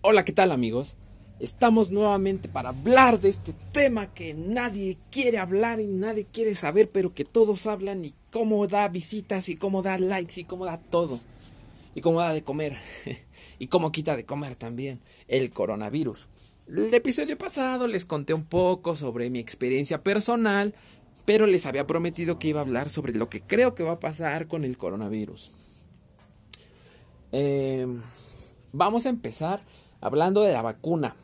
Hola, ¿qué tal amigos? Estamos nuevamente para hablar de este tema que nadie quiere hablar y nadie quiere saber, pero que todos hablan y cómo da visitas y cómo da likes y cómo da todo. Y cómo da de comer. y cómo quita de comer también el coronavirus. El episodio pasado les conté un poco sobre mi experiencia personal, pero les había prometido que iba a hablar sobre lo que creo que va a pasar con el coronavirus. Eh, vamos a empezar hablando de la vacuna.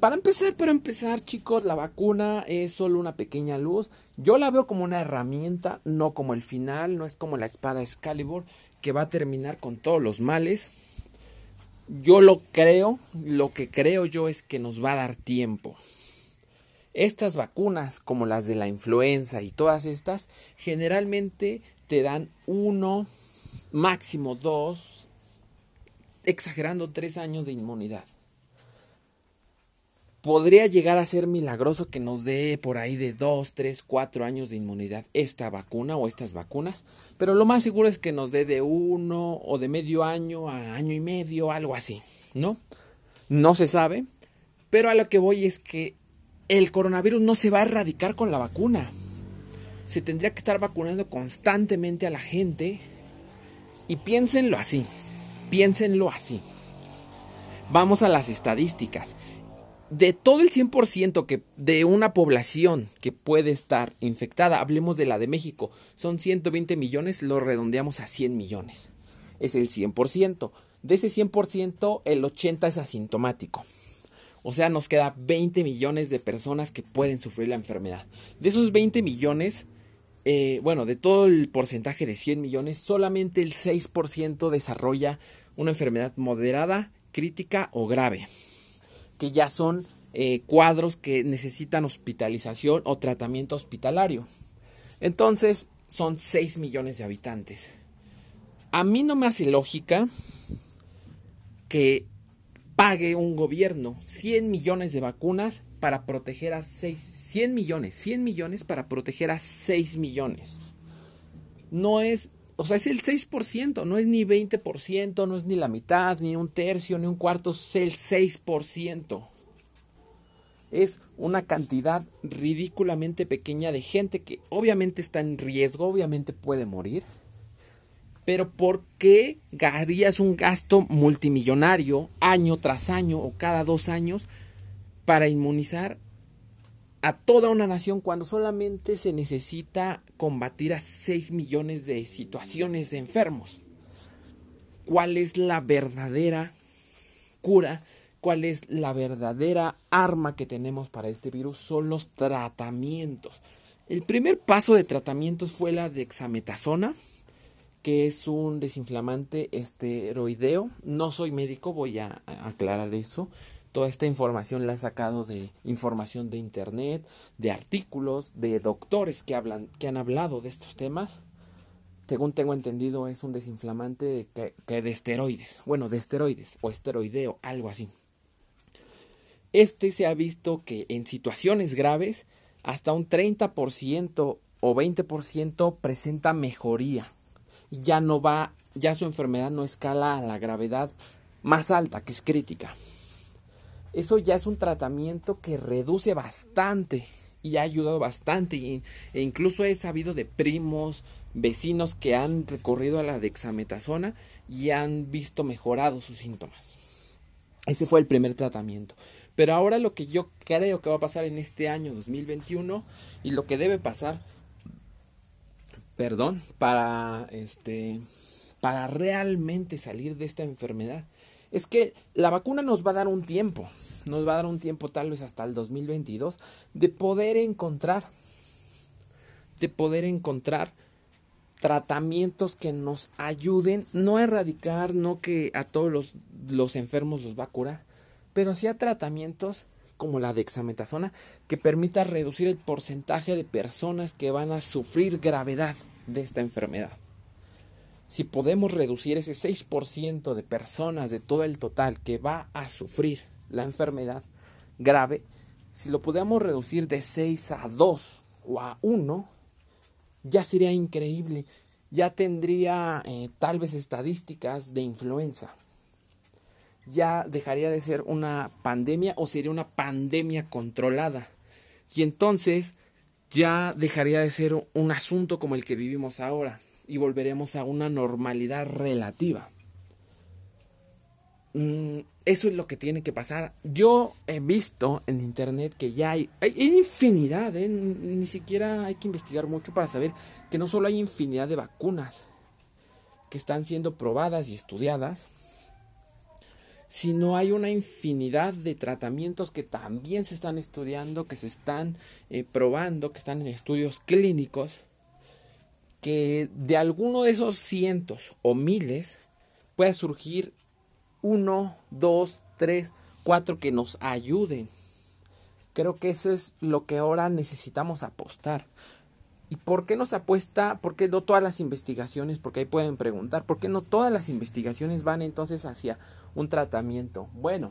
Para empezar, para empezar, chicos, la vacuna es solo una pequeña luz. Yo la veo como una herramienta, no como el final, no es como la espada Excalibur que va a terminar con todos los males. Yo lo creo, lo que creo yo es que nos va a dar tiempo. Estas vacunas, como las de la influenza y todas estas, generalmente te dan uno, máximo dos, exagerando tres años de inmunidad. Podría llegar a ser milagroso que nos dé por ahí de dos, tres, cuatro años de inmunidad esta vacuna o estas vacunas, pero lo más seguro es que nos dé de uno o de medio año a año y medio, algo así, ¿no? No se sabe, pero a lo que voy es que el coronavirus no se va a erradicar con la vacuna. Se tendría que estar vacunando constantemente a la gente y piénsenlo así. Piénsenlo así. Vamos a las estadísticas. De todo el 100% que de una población que puede estar infectada, hablemos de la de México, son 120 millones, lo redondeamos a 100 millones. Es el 100%. De ese 100%, el 80 es asintomático. O sea, nos queda 20 millones de personas que pueden sufrir la enfermedad. De esos 20 millones, eh, bueno, de todo el porcentaje de 100 millones, solamente el 6% desarrolla una enfermedad moderada, crítica o grave, que ya son eh, cuadros que necesitan hospitalización o tratamiento hospitalario. Entonces, son 6 millones de habitantes. A mí no me hace lógica que pague un gobierno 100 millones de vacunas para proteger a 6, 100 millones, 100 millones para proteger a 6 millones. No es, o sea, es el 6%, no es ni 20%, no es ni la mitad, ni un tercio, ni un cuarto, es el 6%. Es una cantidad ridículamente pequeña de gente que obviamente está en riesgo, obviamente puede morir. Pero ¿por qué harías un gasto multimillonario año tras año o cada dos años para inmunizar a toda una nación cuando solamente se necesita combatir a 6 millones de situaciones de enfermos? ¿Cuál es la verdadera cura? ¿Cuál es la verdadera arma que tenemos para este virus? Son los tratamientos. El primer paso de tratamientos fue la dexametasona que es un desinflamante esteroideo. No soy médico, voy a aclarar eso. Toda esta información la he sacado de información de internet, de artículos, de doctores que hablan, que han hablado de estos temas. Según tengo entendido, es un desinflamante que, de esteroides. Bueno, de esteroides o esteroideo, algo así. Este se ha visto que en situaciones graves, hasta un 30% o 20% presenta mejoría ya no va, ya su enfermedad no escala a la gravedad más alta, que es crítica. Eso ya es un tratamiento que reduce bastante y ha ayudado bastante. e incluso he sabido de primos, vecinos que han recorrido a la dexametasona y han visto mejorados sus síntomas. Ese fue el primer tratamiento. Pero ahora lo que yo creo que va a pasar en este año 2021 y lo que debe pasar perdón, para este para realmente salir de esta enfermedad. Es que la vacuna nos va a dar un tiempo, nos va a dar un tiempo tal vez hasta el 2022 de poder encontrar de poder encontrar tratamientos que nos ayuden no a erradicar, no que a todos los, los enfermos los va a curar, pero sí a tratamientos como la dexametasona que permita reducir el porcentaje de personas que van a sufrir gravedad de esta enfermedad. Si podemos reducir ese 6% de personas de todo el total que va a sufrir la enfermedad grave, si lo podemos reducir de 6 a 2 o a 1, ya sería increíble. Ya tendría eh, tal vez estadísticas de influenza ya dejaría de ser una pandemia o sería una pandemia controlada. Y entonces ya dejaría de ser un asunto como el que vivimos ahora y volveremos a una normalidad relativa. Mm, eso es lo que tiene que pasar. Yo he visto en internet que ya hay, hay, infinidad, ¿eh? ni siquiera hay que investigar mucho para saber que no solo hay infinidad de vacunas que están siendo probadas y estudiadas, sino hay una infinidad de tratamientos que también se están estudiando, que se están eh, probando, que están en estudios clínicos, que de alguno de esos cientos o miles pueda surgir uno, dos, tres, cuatro que nos ayuden. Creo que eso es lo que ahora necesitamos apostar. ¿Y por qué nos apuesta? ¿Por qué no todas las investigaciones? Porque ahí pueden preguntar, ¿por qué no todas las investigaciones van entonces hacia un tratamiento? Bueno,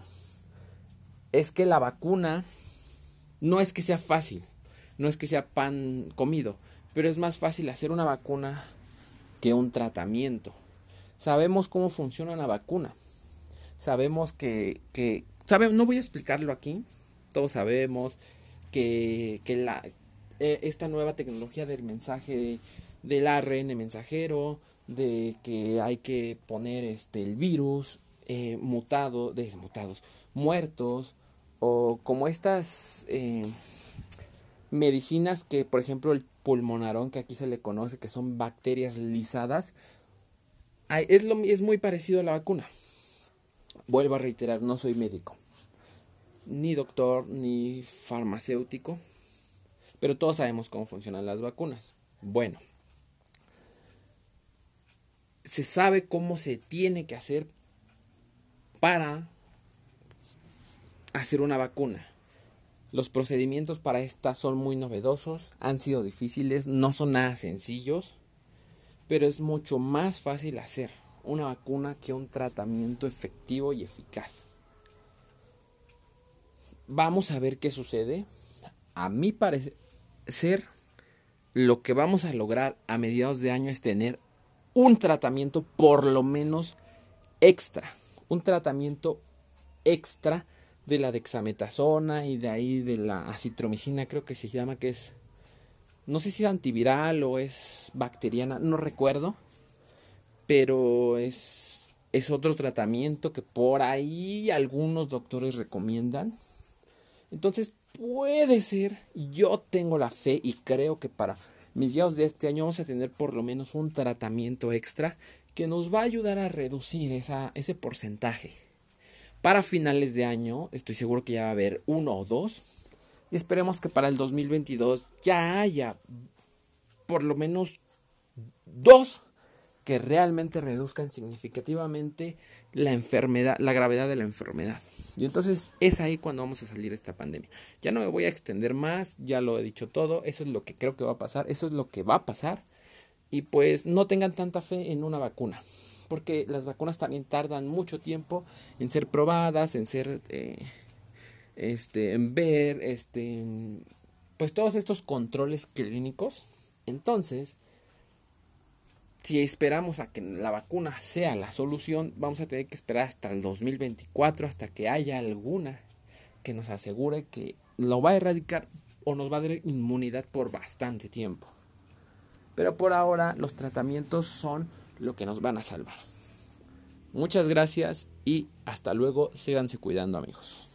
es que la vacuna no es que sea fácil, no es que sea pan comido, pero es más fácil hacer una vacuna que un tratamiento. Sabemos cómo funciona una vacuna. Sabemos que, que no voy a explicarlo aquí, todos sabemos que, que la, eh, esta nueva tecnología del mensaje del ARN mensajero, de que hay que poner este el virus eh, mutado, de mutados, muertos, o como estas eh, medicinas que, por ejemplo, el pulmonarón, que aquí se le conoce, que son bacterias lisadas, es, lo, es muy parecido a la vacuna. Vuelvo a reiterar, no soy médico, ni doctor, ni farmacéutico pero todos sabemos cómo funcionan las vacunas. Bueno, se sabe cómo se tiene que hacer para hacer una vacuna. Los procedimientos para esta son muy novedosos, han sido difíciles, no son nada sencillos, pero es mucho más fácil hacer una vacuna que un tratamiento efectivo y eficaz. Vamos a ver qué sucede. A mi parecer, ser lo que vamos a lograr a mediados de año es tener un tratamiento por lo menos extra, un tratamiento extra de la dexametasona y de ahí de la acitromicina, creo que se llama que es no sé si es antiviral o es bacteriana, no recuerdo, pero es es otro tratamiento que por ahí algunos doctores recomiendan. Entonces, puede ser, yo tengo la fe y creo que para mediados de este año vamos a tener por lo menos un tratamiento extra que nos va a ayudar a reducir esa, ese porcentaje. Para finales de año estoy seguro que ya va a haber uno o dos y esperemos que para el 2022 ya haya por lo menos dos que realmente reduzcan significativamente la enfermedad, la gravedad de la enfermedad. Y entonces es ahí cuando vamos a salir de esta pandemia. Ya no me voy a extender más, ya lo he dicho todo, eso es lo que creo que va a pasar, eso es lo que va a pasar. Y pues no tengan tanta fe en una vacuna, porque las vacunas también tardan mucho tiempo en ser probadas, en ser, eh, este, en ver, este, pues todos estos controles clínicos. Entonces, si esperamos a que la vacuna sea la solución, vamos a tener que esperar hasta el 2024, hasta que haya alguna que nos asegure que lo va a erradicar o nos va a dar inmunidad por bastante tiempo. Pero por ahora los tratamientos son lo que nos van a salvar. Muchas gracias y hasta luego. Síganse cuidando amigos.